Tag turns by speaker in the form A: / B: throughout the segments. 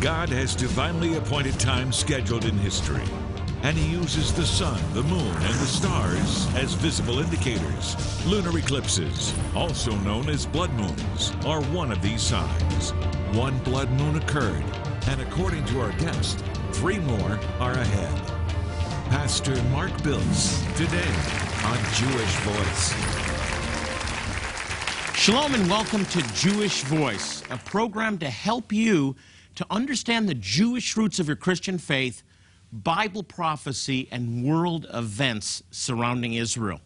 A: God has divinely appointed times scheduled in history, and He uses the sun, the moon, and the stars as visible indicators. Lunar eclipses, also known as blood moons, are one of these signs. One blood moon occurred, and according to our guest, three more are ahead. Pastor Mark Biltz today on Jewish Voice.
B: Shalom and welcome to Jewish Voice, a program to help you to understand the Jewish roots of your Christian faith, Bible prophecy, and world events surrounding Israel.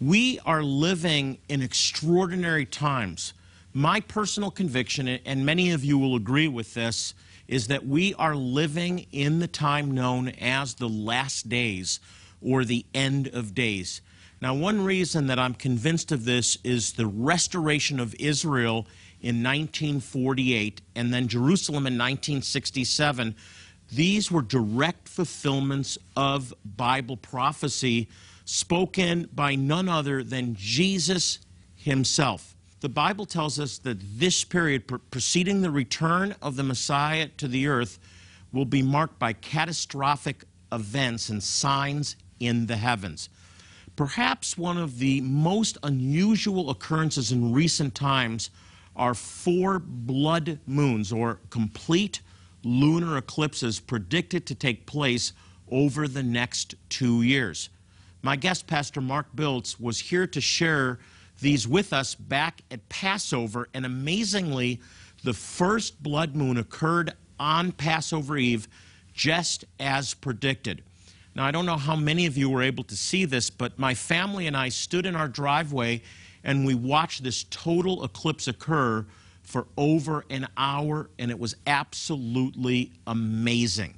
B: We are living in extraordinary times. My personal conviction, and many of you will agree with this, is that we are living in the time known as the last days or the end of days. Now, one reason that I'm convinced of this is the restoration of Israel in 1948 and then Jerusalem in 1967. These were direct fulfillments of Bible prophecy spoken by none other than Jesus himself. The Bible tells us that this period preceding the return of the Messiah to the earth will be marked by catastrophic events and signs in the heavens. Perhaps one of the most unusual occurrences in recent times are four blood moons or complete lunar eclipses predicted to take place over the next two years. My guest, Pastor Mark Biltz, was here to share these with us back at Passover, and amazingly, the first blood moon occurred on Passover Eve just as predicted. Now, I don't know how many of you were able to see this, but my family and I stood in our driveway and we watched this total eclipse occur for over an hour, and it was absolutely amazing.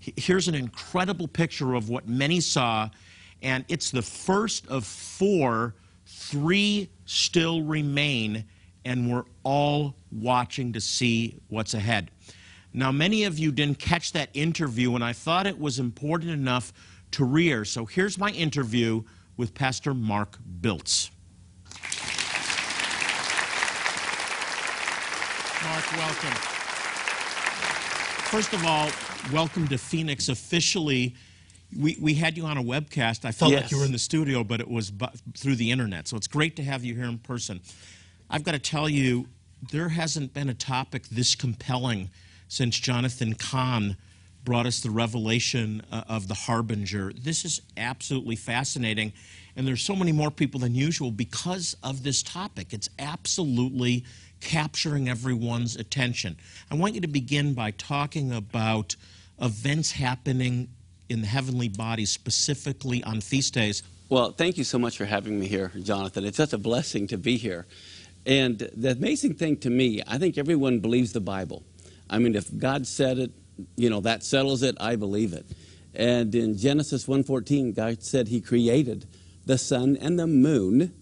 B: Here's an incredible picture of what many saw, and it's the first of four. Three still remain, and we're all watching to see what's ahead. Now, many of you didn't catch that interview, and I thought it was important enough to rear. So here's my interview with Pastor Mark Biltz. Mark, welcome. First of all, welcome to Phoenix officially. We, we had you on a webcast. I felt yes. like you were in the studio, but it was through the internet. So it's great to have you here in person. I've got to tell you, there hasn't been a topic this compelling since Jonathan Cahn brought us the revelation uh, of the harbinger. This is absolutely fascinating, and there's so many more people than usual because of this topic. It's absolutely capturing everyone's attention. I want you to begin by talking about events happening in the heavenly bodies, specifically on feast days.
C: Well, thank you so much for having me here, Jonathan. It's such a blessing to be here. And the amazing thing to me, I think everyone believes the Bible. I mean, if God said it, you know, that settles it. I believe it. And in Genesis 1:14, God said He created the sun and the moon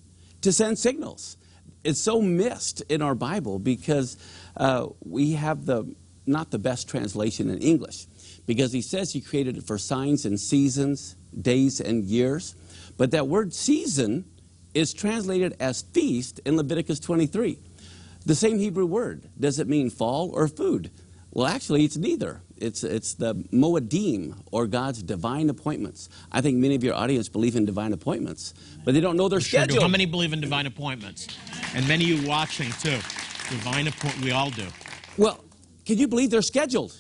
C: to send signals. It's so missed in our Bible because uh, we have the not the best translation in English because He says He created it for signs and seasons, days and years. But that word season is translated as feast in Leviticus 23. The same Hebrew word. Does it mean fall or food? Well, actually, it's neither. It's, it's the Moedim, or God's divine appointments. I think many of your audience believe in divine appointments, but they don't know their sure schedule.
B: Do. How many believe in divine appointments? And many of you watching, too. Divine appointments, we all do.
C: Well, can you believe they're scheduled?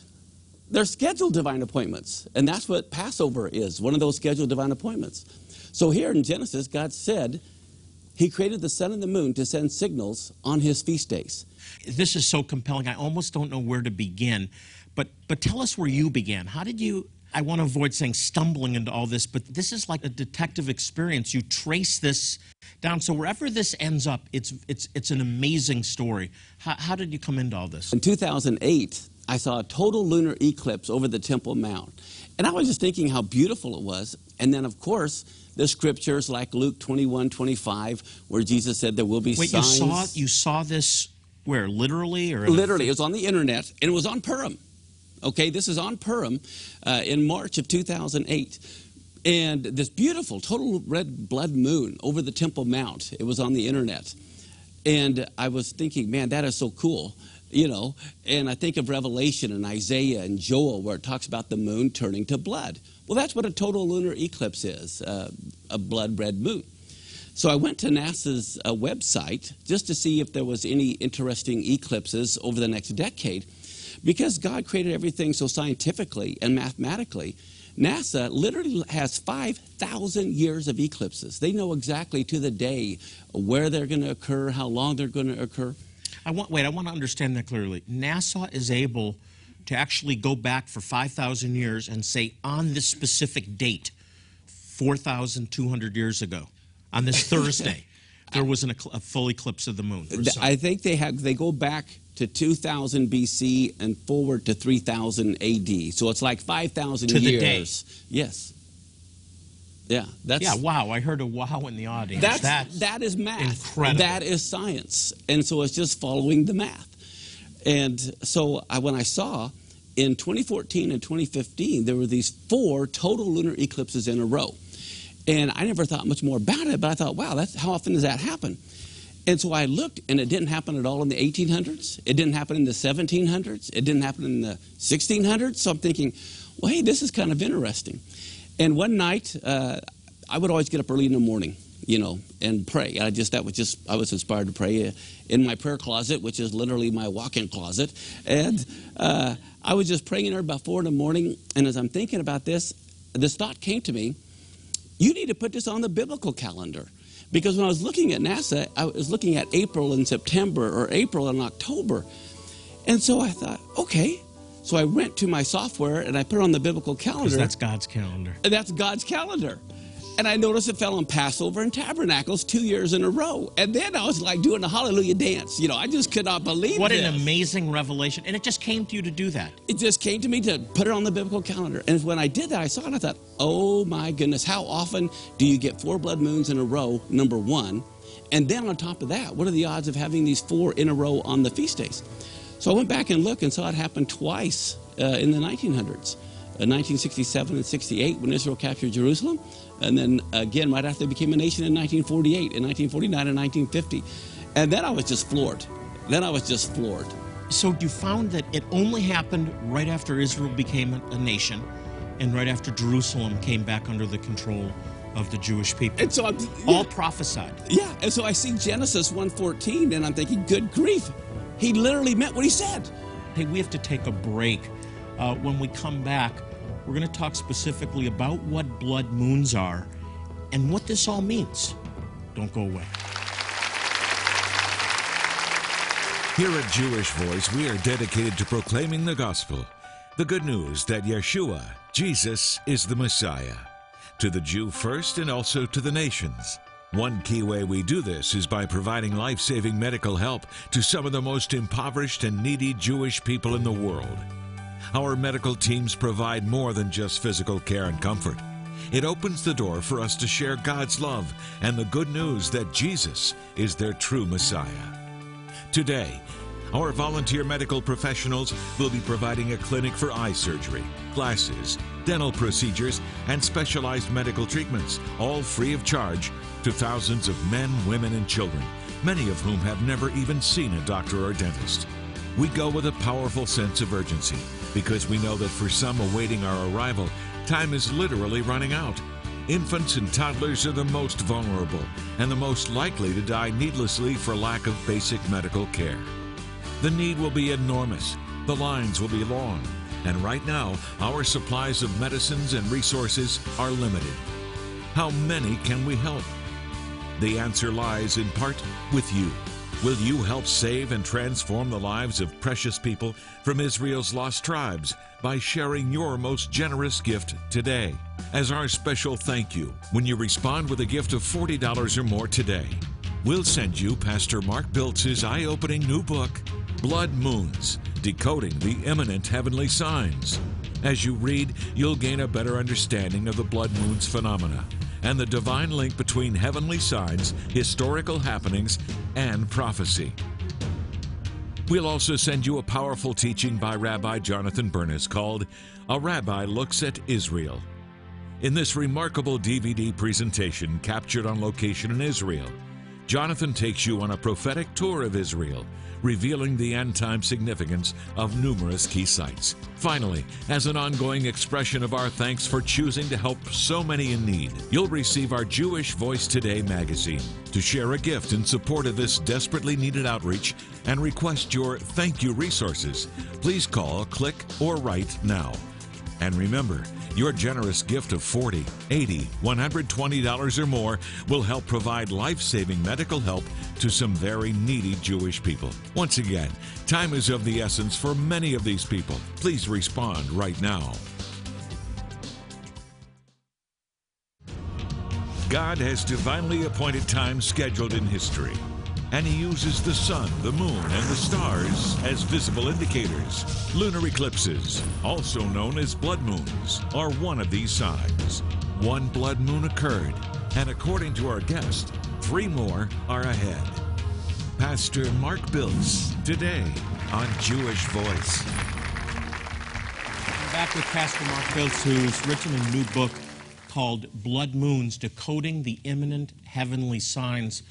C: They're scheduled divine appointments. And that's what Passover is, one of those scheduled divine appointments. So here in Genesis, God said, he created the sun and the moon to send signals on his feast days.
B: This is so compelling. I almost don't know where to begin. But, but tell us where you began. How did you, I want to avoid saying stumbling into all this, but this is like a detective experience. You trace this down. So wherever this ends up, it's, it's, it's an amazing story. How, how did you come into all this?
C: In 2008, I saw a total lunar eclipse over the Temple Mount. And I was just thinking how beautiful it was. And then, of course, the scriptures like Luke 21, 25, where Jesus said there will be
B: Wait,
C: signs.
B: you saw, you saw this where? Literally? or
C: Literally. It was on the internet, and it was on Purim. Okay, this is on Purim uh, in March of 2008. And this beautiful total red blood moon over the Temple Mount. It was on the internet. And I was thinking, man, that is so cool. you know, and I think of Revelation and Isaiah and Joel where it talks about the moon turning to blood. Well, that's what a total lunar eclipse is uh, a blood red moon. So I went to NASA's uh, website just to see if there was any interesting eclipses over the next decade. Because God created everything so scientifically and mathematically, NASA literally has 5,000 years of eclipses. They know exactly to the day where they're going to occur, how long they're going to occur.
B: I want wait. I want to understand that clearly. NASA is able to actually go back for 5,000 years and say on this specific date, 4,200 years ago, on this Thursday, there was an, a full eclipse of the moon.
C: I think they have. They go back to 2000 BC and forward to 3000 AD. So it's like 5,000 years.
B: the day.
C: Yes. Yeah, that's
B: yeah. Wow, I heard a wow in the audience.
C: That's,
B: that's
C: that is math.
B: Incredible.
C: That is science, and so it's just following the math. And so I, when I saw in 2014 and 2015 there were these four total lunar eclipses in a row, and I never thought much more about it, but I thought, wow, that's how often does that happen? And so I looked, and it didn't happen at all in the 1800s. It didn't happen in the 1700s. It didn't happen in the 1600s. So I'm thinking, well, hey, this is kind of interesting. And one night, uh, I would always get up early in the morning, you know, and pray. I just that was just I was inspired to pray uh, in my prayer closet, which is literally my walk-in closet, and uh, I was just praying in there about four in the morning. And as I'm thinking about this, this thought came to me: you need to put this on the biblical calendar. Because when I was looking at NASA, I was looking at April and September or April and October. And so I thought, okay. So I went to my software and I put it on the biblical calendar.
B: That's God's calendar.
C: And that's God's calendar. And I noticed it fell on Passover and Tabernacles two years in a row. And then I was like doing a hallelujah dance. You know, I just could not believe it.
B: What
C: this.
B: an amazing revelation. And it just came to you to do that.
C: It just came to me to put it on the biblical calendar. And when I did that, I saw it and I thought, oh my goodness, how often do you get four blood moons in a row, number one? And then on top of that, what are the odds of having these four in a row on the feast days? So I went back and looked and saw it happen twice uh, in the 1900s. 1967 uh, and 68 when Israel captured Jerusalem, and then again right after they became a nation in 1948, in 1949, and 1950. And then I was just floored. Then I was just floored.
B: So you found that it only happened right after Israel became a nation and right after Jerusalem came back under the control of the Jewish people.
C: And so I'm,
B: yeah. all prophesied.
C: Yeah, and so I see Genesis 1:14 and I'm thinking, good grief. He literally meant what he said.
B: Hey, we have to take a break. Uh, when we come back, we're going to talk specifically about what blood moons are and what this all means. Don't go away.
A: Here at Jewish Voice, we are dedicated to proclaiming the gospel, the good news that Yeshua, Jesus, is the Messiah, to the Jew first and also to the nations. One key way we do this is by providing life saving medical help to some of the most impoverished and needy Jewish people in the world. Our medical teams provide more than just physical care and comfort. It opens the door for us to share God's love and the good news that Jesus is their true Messiah. Today, our volunteer medical professionals will be providing a clinic for eye surgery, glasses, dental procedures, and specialized medical treatments, all free of charge to thousands of men, women, and children, many of whom have never even seen a doctor or dentist. We go with a powerful sense of urgency because we know that for some awaiting our arrival, time is literally running out. Infants and toddlers are the most vulnerable and the most likely to die needlessly for lack of basic medical care. The need will be enormous, the lines will be long, and right now, our supplies of medicines and resources are limited. How many can we help? The answer lies in part with you. Will you help save and transform the lives of precious people from Israel's lost tribes by sharing your most generous gift today? As our special thank you, when you respond with a gift of $40 or more today, we'll send you Pastor Mark Biltz's eye opening new book, Blood Moons Decoding the Imminent Heavenly Signs. As you read, you'll gain a better understanding of the blood moons phenomena and the divine link between heavenly signs, historical happenings, and prophecy. We'll also send you a powerful teaching by Rabbi Jonathan Bernis called A Rabbi Looks at Israel. In this remarkable DVD presentation captured on location in Israel, Jonathan takes you on a prophetic tour of Israel, revealing the end time significance of numerous key sites. Finally, as an ongoing expression of our thanks for choosing to help so many in need, you'll receive our Jewish Voice Today magazine. To share a gift in support of this desperately needed outreach and request your thank you resources, please call, click, or write now. And remember, your generous gift of $40, $80, $120 or more will help provide life saving medical help to some very needy Jewish people. Once again, time is of the essence for many of these people. Please respond right now. God has divinely appointed times scheduled in history and he uses the sun, the moon, and the stars as visible indicators. Lunar eclipses, also known as blood moons, are one of these signs. One blood moon occurred, and according to our guest, three more are ahead. Pastor Mark Biltz, today on Jewish Voice.
B: I'm back with Pastor Mark Biltz, who's written a new book called Blood Moons Decoding the Imminent Heavenly Signs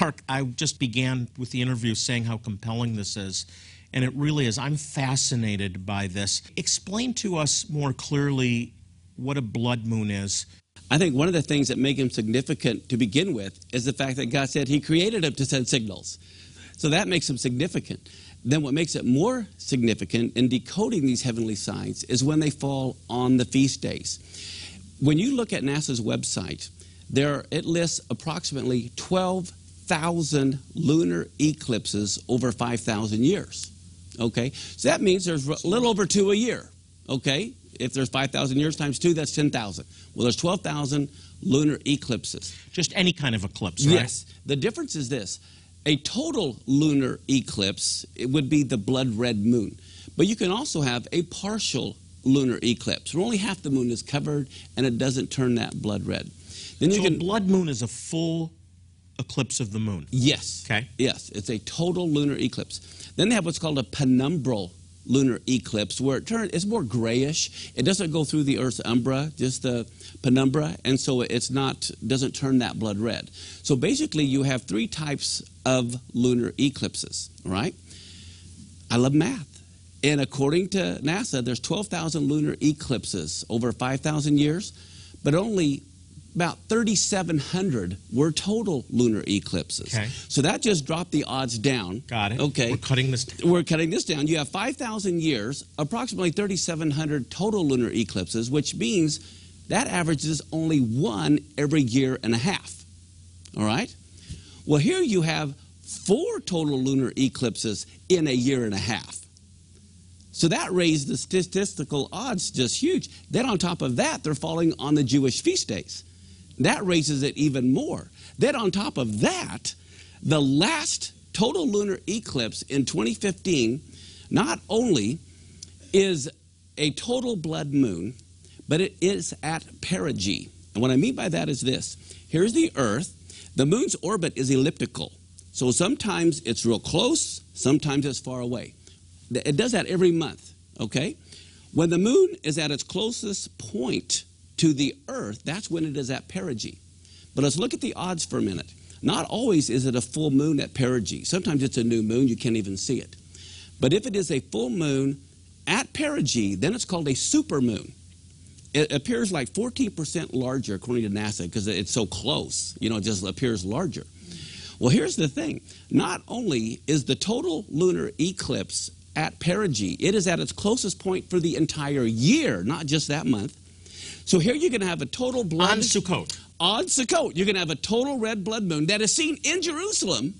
B: Mark, I just began with the interview saying how compelling this is. And it really is. I'm fascinated by this. Explain to us more clearly what a blood moon is.
C: I think one of the things that make him significant to begin with is the fact that God said he created him to send signals. So that makes him significant. Then what makes it more significant in decoding these heavenly signs is when they fall on the feast days. When you look at NASA's website, there it lists approximately 12 5,000 lunar eclipses over 5,000 years. Okay? So that means there's a little over two a year. Okay? If there's 5,000 years times two, that's 10,000. Well, there's 12,000 lunar eclipses.
B: Just any kind of eclipse, right?
C: Yes. The difference is this a total lunar eclipse it would be the blood red moon. But you can also have a partial lunar eclipse where only half the moon is covered and it doesn't turn that blood red.
B: Then so you can, a blood moon is a full eclipse of the moon.
C: Yes.
B: Okay.
C: Yes, it's a total lunar eclipse. Then they have what's called a penumbral lunar eclipse where it turns it's more grayish. It doesn't go through the Earth's umbra, just the penumbra, and so it's not doesn't turn that blood red. So basically you have three types of lunar eclipses, right? I love math. And according to NASA, there's 12,000 lunar eclipses over 5,000 years, but only about 3,700 were total lunar eclipses.
B: Okay.
C: So that just dropped the odds down.
B: Got it.
C: Okay.
B: We're cutting this down.
C: We're cutting this down. You have 5,000 years, approximately 3,700 total lunar eclipses, which means that averages only one every year and a half. All right? Well, here you have four total lunar eclipses in a year and a half. So that raised the statistical odds just huge. Then on top of that, they're falling on the Jewish feast days. That raises it even more. Then, on top of that, the last total lunar eclipse in 2015 not only is a total blood moon, but it is at perigee. And what I mean by that is this here's the Earth, the moon's orbit is elliptical. So sometimes it's real close, sometimes it's far away. It does that every month, okay? When the moon is at its closest point to the earth, that's when it is at perigee. But let's look at the odds for a minute. Not always is it a full moon at perigee. Sometimes it's a new moon, you can't even see it. But if it is a full moon at perigee, then it's called a supermoon. It appears like 14% larger according to NASA because it's so close. You know, it just appears larger. Well, here's the thing. Not only is the total lunar eclipse at perigee, it is at its closest point for the entire year, not just that month. So here you're going to have a total blood.
B: On Sukkot.
C: On Sukkot. You're going to have a total red blood moon that is seen in Jerusalem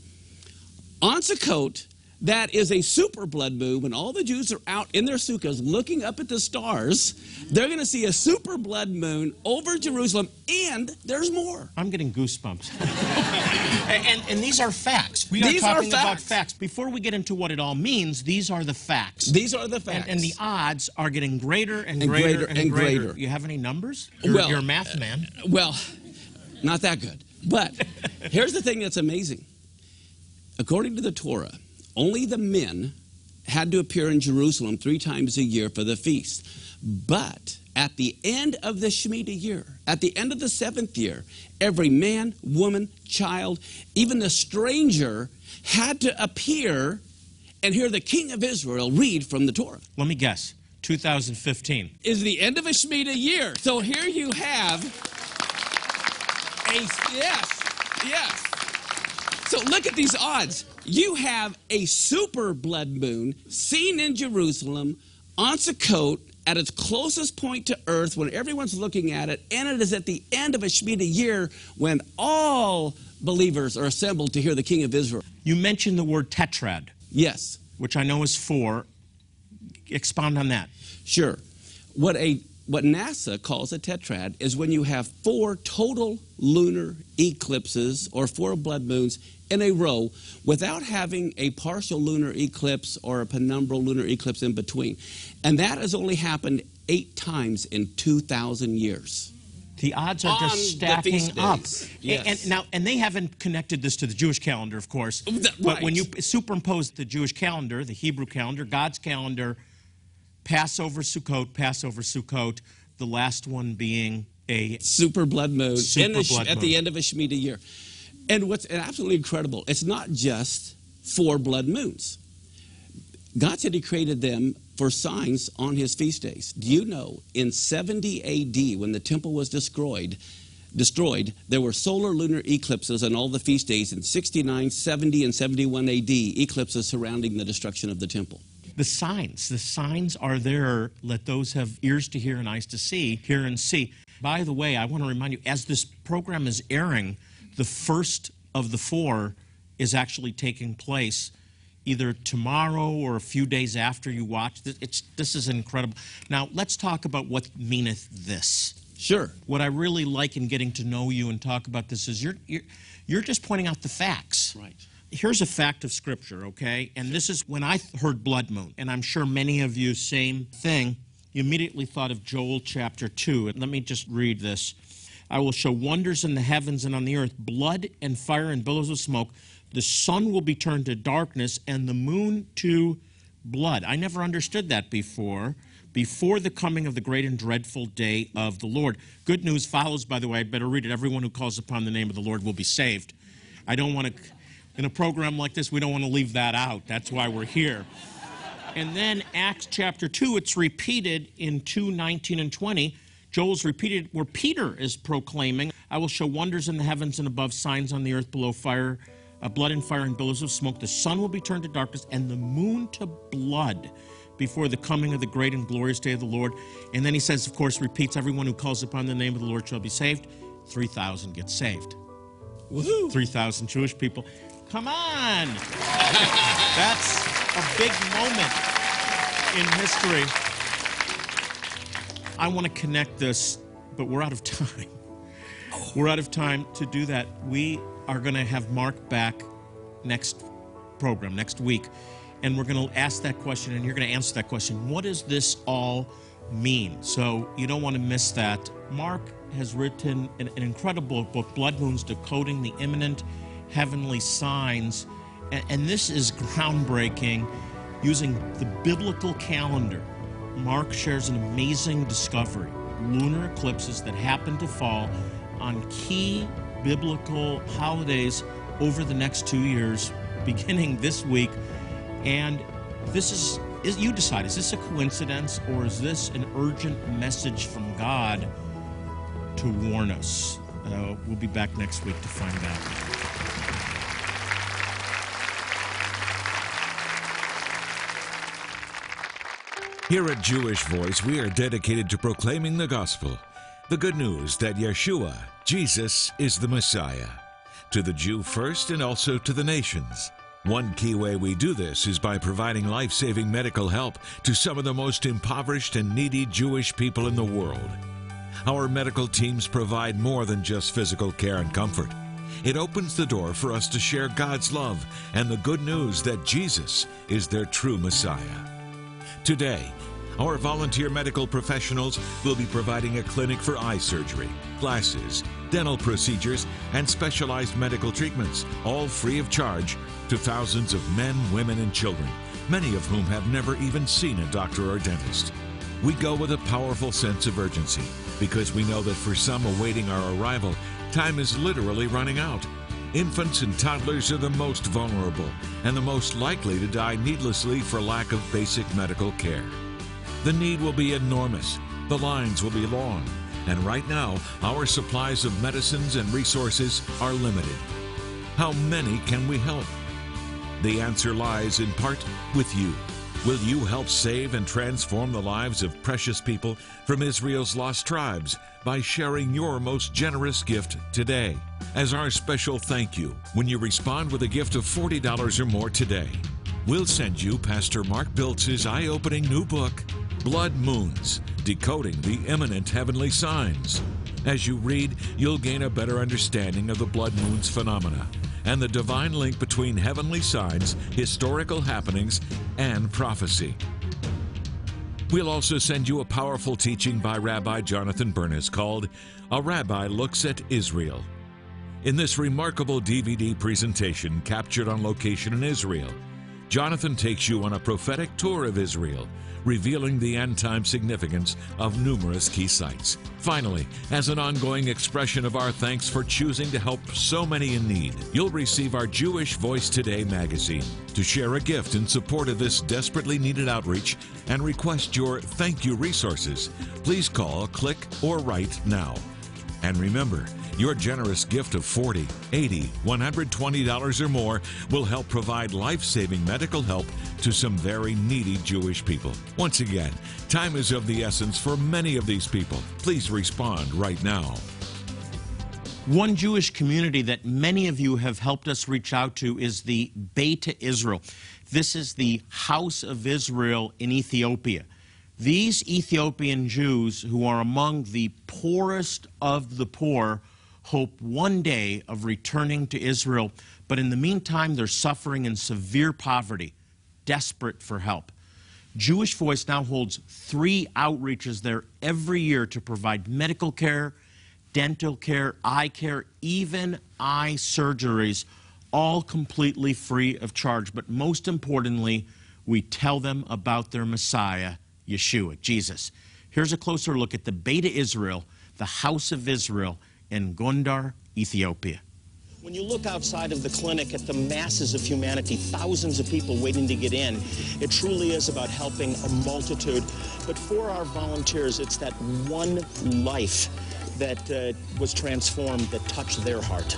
C: on Sukkot that is a super blood moon when all the Jews are out in their sukkahs looking up at the stars. They're going to see a super blood moon over Jerusalem, and there's more.
B: I'm getting goosebumps. and, and, these are facts. We
C: these
B: are talking
C: are facts.
B: about facts. Before we get into what it all means, these are the facts.
C: These are the facts.
B: And, and the odds are getting greater and,
C: and
B: greater,
C: greater, and, and greater.
B: greater. You have any numbers? You're,
C: well,
B: you're a math man.
C: Uh, well, not that good. But here's the thing that's amazing. According to the Torah, only the men had to appear in Jerusalem three times a year for the feast. But at the end of the Shemitah year, at the end of the seventh year, every man, woman, child, even the stranger had to appear and hear the king of Israel read from the Torah.
B: Let me guess 2015.
C: Is the end of a Shemitah year. So here you have a, yes. So look at these odds. You have a super blood moon seen in Jerusalem on Sukkot at its closest point to earth when everyone's looking at it, and it is at the end of a Shemitah year when all believers are assembled to hear the King of Israel.
B: You mentioned the word tetrad,
C: Yes,
B: which I know is four. Expound on that.
C: sure. What a what NASA calls a tetrad is when you have four total lunar eclipses or four blood moons in a row without having a partial lunar eclipse or a penumbral lunar eclipse in between. And that has only happened eight times in 2,000 years.
B: The odds are just stacking up.
C: days.
B: And-
C: Yes.
B: And, now, and they haven't connected this to the Jewish calendar, of course.
C: Th-
B: But when you superimpose the Jewish calendar, the Hebrew calendar, God's calendar, Passover, Sukkot, Passover, Sukkot, the last one being a
C: super blood moon,
B: Super blood
C: at
B: moon.
C: the end of a Shemitah year. And what's absolutely incredible, it's not just four blood moons. God said He created them for signs on His feast days. Do you know in 70 AD, when the temple was destroyed, destroyed, there were solar lunar eclipses on all the feast days in 69, 70, and 71 AD, eclipses surrounding the destruction of the temple.
B: the signs. The signs are there. Let those have ears to hear and eyes to see, hear and see. By the way, I want to remind you, as this program is airing, the first of the four is actually taking place either tomorrow or a few days after you watch this. It's, this is incredible. Now, let's talk about what meaneth this.
C: Sure.
B: What I really like in getting to know you and talk about this is you're, you're, you're just pointing out the facts.
C: Right.
B: Here's a fact of Scripture, okay? And this is when I heard blood moon, and I'm sure many of you, same thing, you immediately thought of Joel chapter 2. And let me just read this. I will show wonders in the heavens and on the earth, blood and fire and billows of smoke. The sun will be turned to darkness and the moon to blood. I never understood that before. Before the coming of the great and dreadful day of the Lord. Good news follows, by the way. I'd better read it. Everyone who calls upon the name of the Lord will be saved. I don't want to, in a program like this, we don't want to leave that out. That's why we're here. And then Acts chapter 2, it's repeated in 2 19 and 20. Joel's repeated where Peter is proclaiming, I will show wonders in the heavens and above, signs on the earth below, fire, uh, blood and fire and billows of smoke. The sun will be turned to darkness and the moon to blood before the coming of the great and glorious day of the Lord. And then he says, of course, repeats, everyone who calls upon the name of the Lord shall be saved. 3,000 get saved. 3,000 Jewish people. Come on! That's a big moment in history. I want to connect this, but we're out of time. Oh. We're out of time to do that. We are going to have Mark back next program, next week, and we're going to ask that question, and you're going to answer that question. What does this all mean? So you don't want to miss that. Mark has written an, an incredible book, Blood Moons Decoding the Imminent Heavenly Signs. And, and this is groundbreaking using the biblical calendar. Mark shares an amazing discovery lunar eclipses that happen to fall on key biblical holidays over the next two years, beginning this week. And this is, is you decide, is this a coincidence or is this an urgent message from God to warn us? Uh, we'll be back next week to find out.
A: Here at Jewish Voice, we are dedicated to proclaiming the gospel, the good news that Yeshua, Jesus, is the Messiah, to the Jew first and also to the nations. One key way we do this is by providing life saving medical help to some of the most impoverished and needy Jewish people in the world. Our medical teams provide more than just physical care and comfort. It opens the door for us to share God's love and the good news that Jesus is their true Messiah. Today, our volunteer medical professionals will be providing a clinic for eye surgery, glasses, dental procedures, and specialized medical treatments, all free of charge to thousands of men, women, and children, many of whom have never even seen a doctor or dentist. We go with a powerful sense of urgency because we know that for some awaiting our arrival, time is literally running out. Infants and toddlers are the most vulnerable and the most likely to die needlessly for lack of basic medical care. The need will be enormous, the lines will be long, and right now, our supplies of medicines and resources are limited. How many can we help? The answer lies in part with you. Will you help save and transform the lives of precious people from Israel's lost tribes by sharing your most generous gift today? As our special thank you, when you respond with a gift of $40 or more today, we'll send you Pastor Mark Biltz's eye opening new book, Blood Moons Decoding the Imminent Heavenly Signs. As you read, you'll gain a better understanding of the blood moons phenomena and the divine link between heavenly signs, historical happenings, and prophecy. We'll also send you a powerful teaching by Rabbi Jonathan Bernis called A Rabbi Looks at Israel. In this remarkable DVD presentation captured on location in Israel, Jonathan takes you on a prophetic tour of Israel revealing the end time significance of numerous key sites. Finally, as an ongoing expression of our thanks for choosing to help so many in need, you'll receive our Jewish Voice Today magazine. To share a gift in support of this desperately needed outreach and request your thank you resources, please call, click, or write now. And remember, your generous gift of $40, $80, $120 or more will help provide life saving medical help to some very needy Jewish people. Once again, time is of the essence for many of these people. Please respond right now.
B: One Jewish community that many of you have helped us reach out to is the Beta Israel. This is the House of Israel in Ethiopia. These Ethiopian Jews, who are among the poorest of the poor, hope one day of returning to Israel, but in the meantime, they're suffering in severe poverty, desperate for help. Jewish Voice now holds three outreaches there every year to provide medical care, dental care, eye care, even eye surgeries, all completely free of charge. But most importantly, we tell them about their Messiah, Yeshua, Jesus. Here's a closer look at the Beta Israel, the House of Israel, in Gondar, Ethiopia. When you look outside of the clinic at the masses of humanity, thousands of people waiting to get in, it truly is about helping a multitude. But for our volunteers, it's that one life that uh, was transformed that touched their heart.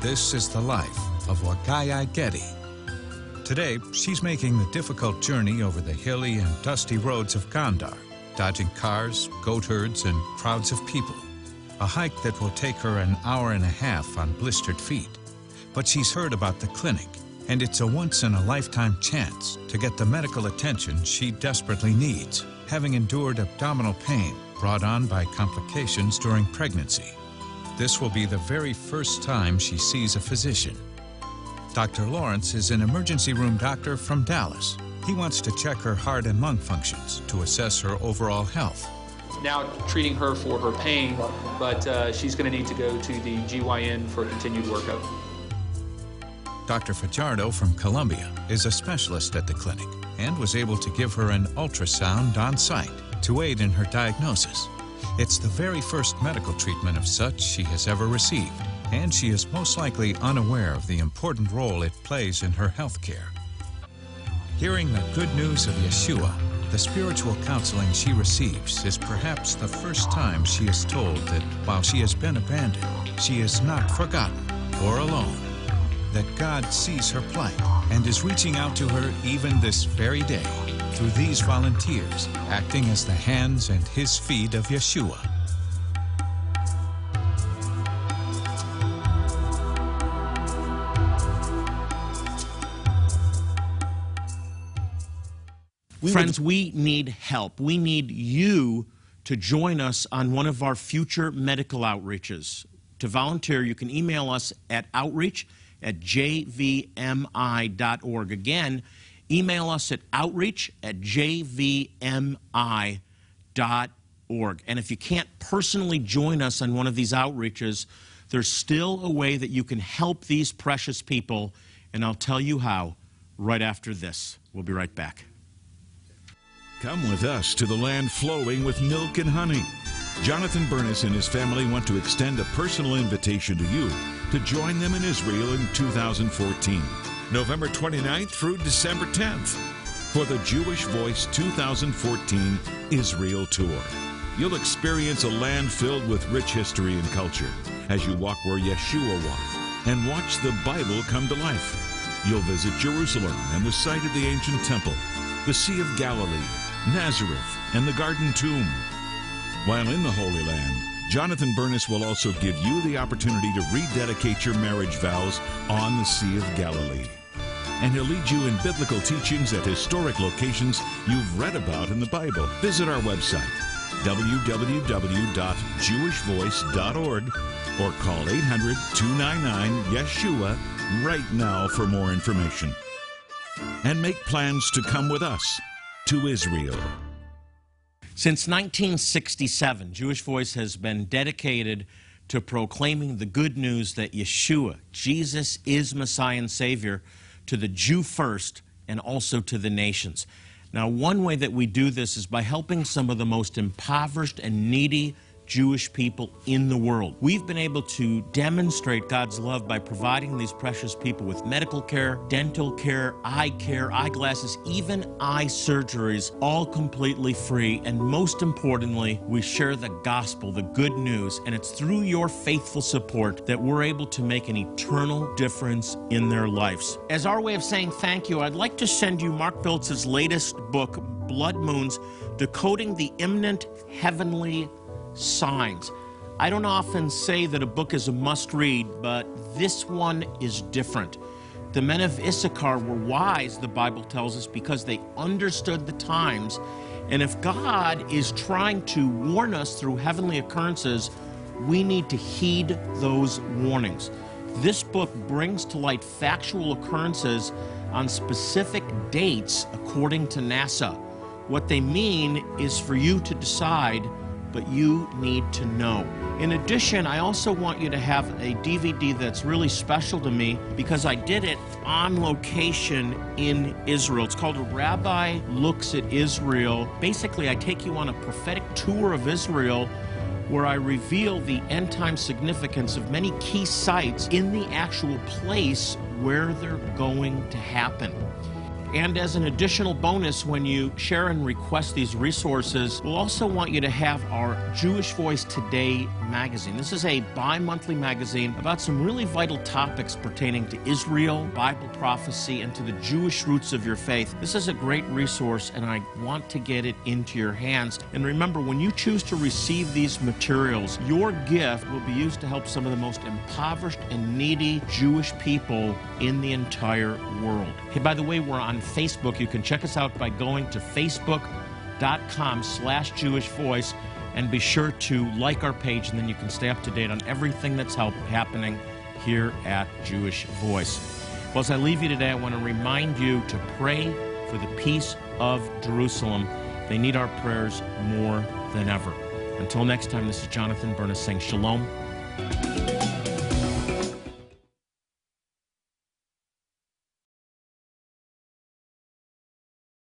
D: This is the life of Wakaya Getty. Today, she's making the difficult journey over the hilly and dusty roads of Gondar dodging cars, goat herds, and crowds of people. A hike that will take her an hour and a half on blistered feet. But she's heard about the clinic, and it's a once-in-a-lifetime chance to get the medical attention she desperately needs, having endured abdominal pain brought on by complications during pregnancy. This will be the very first time she sees a physician. Dr. Lawrence is an emergency room doctor from Dallas he wants to check her heart and lung functions to assess her overall health.
E: Now treating her for her pain, but uh, she's going to need to go to the GYN for continued workup.
D: Dr. Fajardo from Columbia is a specialist at the clinic and was able to give her an ultrasound on site to aid in her diagnosis. It's the very first medical treatment of such she has ever received, and she is most likely unaware of the important role it plays in her health care. Hearing the good news of Yeshua, the spiritual counseling she receives is perhaps the first time she is told that while she has been abandoned, she is not forgotten or alone, that God sees her plight and is reaching out to her even this very day through these volunteers acting as the hands and his feet of Yeshua.
B: We Friends, would... we need help. We need you to join us on one of our future medical outreaches. To volunteer, you can email us at outreach at jvmi.org. Again, email us at outreach at jvmi.org. And if you can't personally join us on one of these outreaches, there's still a way that you can help these precious people, and I'll tell you how right after this. We'll be right back.
A: Come with us to the land flowing with milk and honey. Jonathan Bernis and his family want to extend a personal invitation to you to join them in Israel in 2014, November 29th through December 10th, for the Jewish Voice 2014 Israel Tour. You'll experience a land filled with rich history and culture as you walk where Yeshua walked and watch the Bible come to life. You'll visit Jerusalem and the site of the ancient temple, the Sea of Galilee, Nazareth, and the Garden Tomb. While in the Holy Land, Jonathan Bernis will also give you the opportunity to rededicate your marriage vows on the Sea of Galilee. And he'll lead you in biblical teachings at historic locations you've read about in the Bible. Visit our website, www.jewishvoice.org, or call 800 299 Yeshua right now for more information. And make plans to come with us to Israel.
B: Since 1967, Jewish Voice has been dedicated to proclaiming the good news that Yeshua, Jesus, is Messiah and Savior to the Jew first and also to the nations. Now, one way that we do this is by helping some of the most impoverished and needy Jewish people in the world. We've been able to demonstrate God's love by providing these precious people with medical care, dental care, eye care, eyeglasses, even eye surgeries, all completely free. And most importantly, we share the gospel, the good news, and it's through your faithful support that we're able to make an eternal difference in their lives. As our way of saying thank you, I'd like to send you Mark Biltz's latest book, Blood Moons Decoding the Imminent Heavenly signs. I don't often say that a book is a must read, but this one is different. The men of Issachar were wise, the Bible tells us, because they understood the times. And if God is trying to warn us through heavenly occurrences, we need to heed those warnings. This book brings to light factual occurrences on specific dates according to NASA. What they mean is for you to decide but you need to know. In addition, I also want you to have a DVD that's really special to me because I did it on location in Israel. It's called A Rabbi Looks at Israel. Basically, I take you on a prophetic tour of Israel where I reveal the end time significance of many key sites in the actual place where they're going to happen. And as an additional bonus, when you share and request these resources, we'll also want you to have our Jewish Voice Today magazine. This is a bi monthly magazine about some really vital topics pertaining to Israel, Bible prophecy, and to the Jewish roots of your faith. This is a great resource, and I want to get it into your hands. And remember, when you choose to receive these materials, your gift will be used to help some of the most impoverished and needy Jewish people in the entire world. Hey, by the way, we're on Facebook. You can check us out by going to facebook.com slash Jewish Voice and be sure to like our page and then you can stay up to date on everything that's happening here at Jewish Voice. Well, as I leave you today, I want to remind you to pray for the peace of Jerusalem. They need our prayers more than ever. Until next time, this is Jonathan Bernis saying shalom